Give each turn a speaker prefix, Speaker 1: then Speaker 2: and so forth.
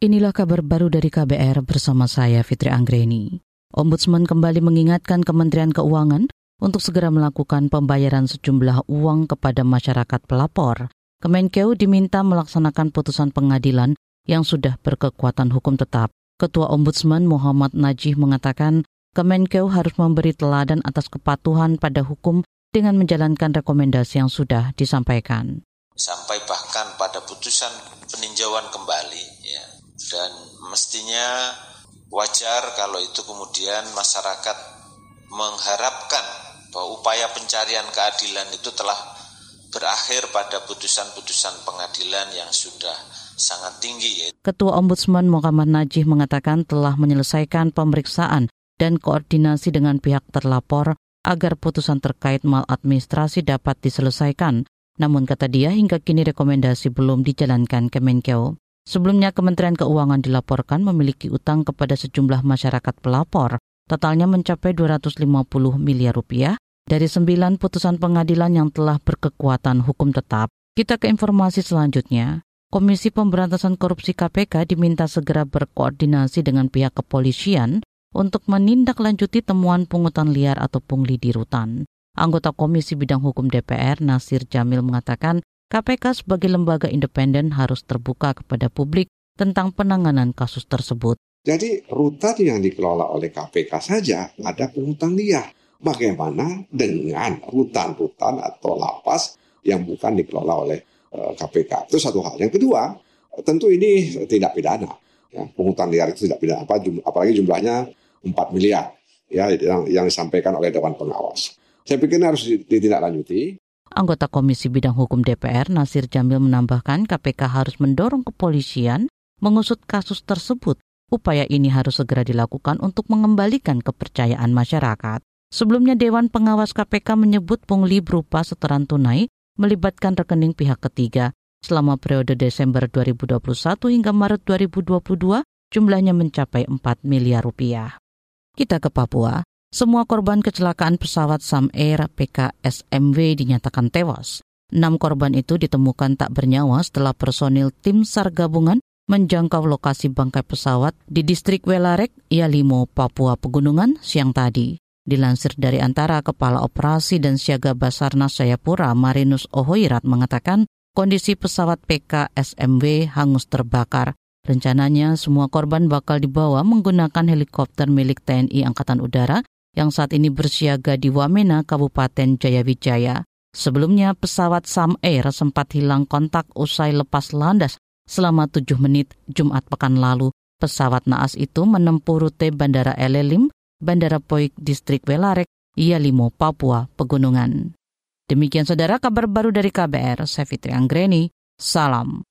Speaker 1: Inilah kabar baru dari KBR bersama saya Fitri Anggreni. Ombudsman kembali mengingatkan Kementerian Keuangan untuk segera melakukan pembayaran sejumlah uang kepada masyarakat pelapor. Kemenkeu diminta melaksanakan putusan pengadilan yang sudah berkekuatan hukum tetap. Ketua Ombudsman Muhammad Najih mengatakan Kemenkeu harus memberi teladan atas kepatuhan pada hukum dengan menjalankan rekomendasi yang sudah disampaikan.
Speaker 2: Sampai bahkan pada putusan peninjauan kembali, dan mestinya wajar kalau itu kemudian masyarakat mengharapkan bahwa upaya pencarian keadilan itu telah berakhir pada putusan-putusan pengadilan yang sudah sangat tinggi.
Speaker 1: Ketua Ombudsman Muhammad Najih mengatakan telah menyelesaikan pemeriksaan dan koordinasi dengan pihak terlapor agar putusan terkait maladministrasi dapat diselesaikan. Namun kata dia hingga kini rekomendasi belum dijalankan Kemenkeu. Sebelumnya Kementerian Keuangan dilaporkan memiliki utang kepada sejumlah masyarakat pelapor, totalnya mencapai 250 miliar rupiah dari sembilan putusan pengadilan yang telah berkekuatan hukum tetap. Kita ke informasi selanjutnya. Komisi Pemberantasan Korupsi KPK diminta segera berkoordinasi dengan pihak kepolisian untuk menindaklanjuti temuan pungutan liar atau pungli di rutan. Anggota Komisi Bidang Hukum DPR Nasir Jamil mengatakan KPK sebagai lembaga independen harus terbuka kepada publik tentang penanganan kasus tersebut.
Speaker 3: Jadi rutan yang dikelola oleh KPK saja ada pungutan liar. Bagaimana dengan rutan-rutan atau lapas yang bukan dikelola oleh uh, eh, KPK? Itu satu hal. Yang kedua, tentu ini tidak pidana. Ya, pungutan liar itu tidak pidana. Apa, apalagi jumlahnya 4 miliar ya yang, yang disampaikan oleh Dewan Pengawas. Saya pikir ini harus ditindaklanjuti.
Speaker 1: Anggota Komisi Bidang Hukum DPR Nasir Jamil menambahkan KPK harus mendorong kepolisian mengusut kasus tersebut. Upaya ini harus segera dilakukan untuk mengembalikan kepercayaan masyarakat. Sebelumnya Dewan Pengawas KPK menyebut pungli berupa setoran tunai melibatkan rekening pihak ketiga. Selama periode Desember 2021 hingga Maret 2022, jumlahnya mencapai 4 miliar rupiah. Kita ke Papua. Semua korban kecelakaan pesawat Sam Air PKSMW dinyatakan tewas. Enam korban itu ditemukan tak bernyawa setelah personil tim SAR gabungan menjangkau lokasi bangkai pesawat di distrik Welarek, Yalimo, Papua Pegunungan siang tadi. Dilansir dari antara Kepala Operasi dan Siaga Basarnas Jayapura, Marinus Ohoirat mengatakan kondisi pesawat PKSMW hangus terbakar. Rencananya semua korban bakal dibawa menggunakan helikopter milik TNI Angkatan Udara yang saat ini bersiaga di Wamena, Kabupaten Jayawijaya. Sebelumnya, pesawat Sam Air sempat hilang kontak usai lepas landas selama tujuh menit Jumat pekan lalu. Pesawat naas itu menempuh rute Bandara Elelim, Bandara Poik, Distrik Welarek, Ialimo, Papua, Pegunungan. Demikian saudara kabar baru dari KBR, saya Fitri Anggreni, salam.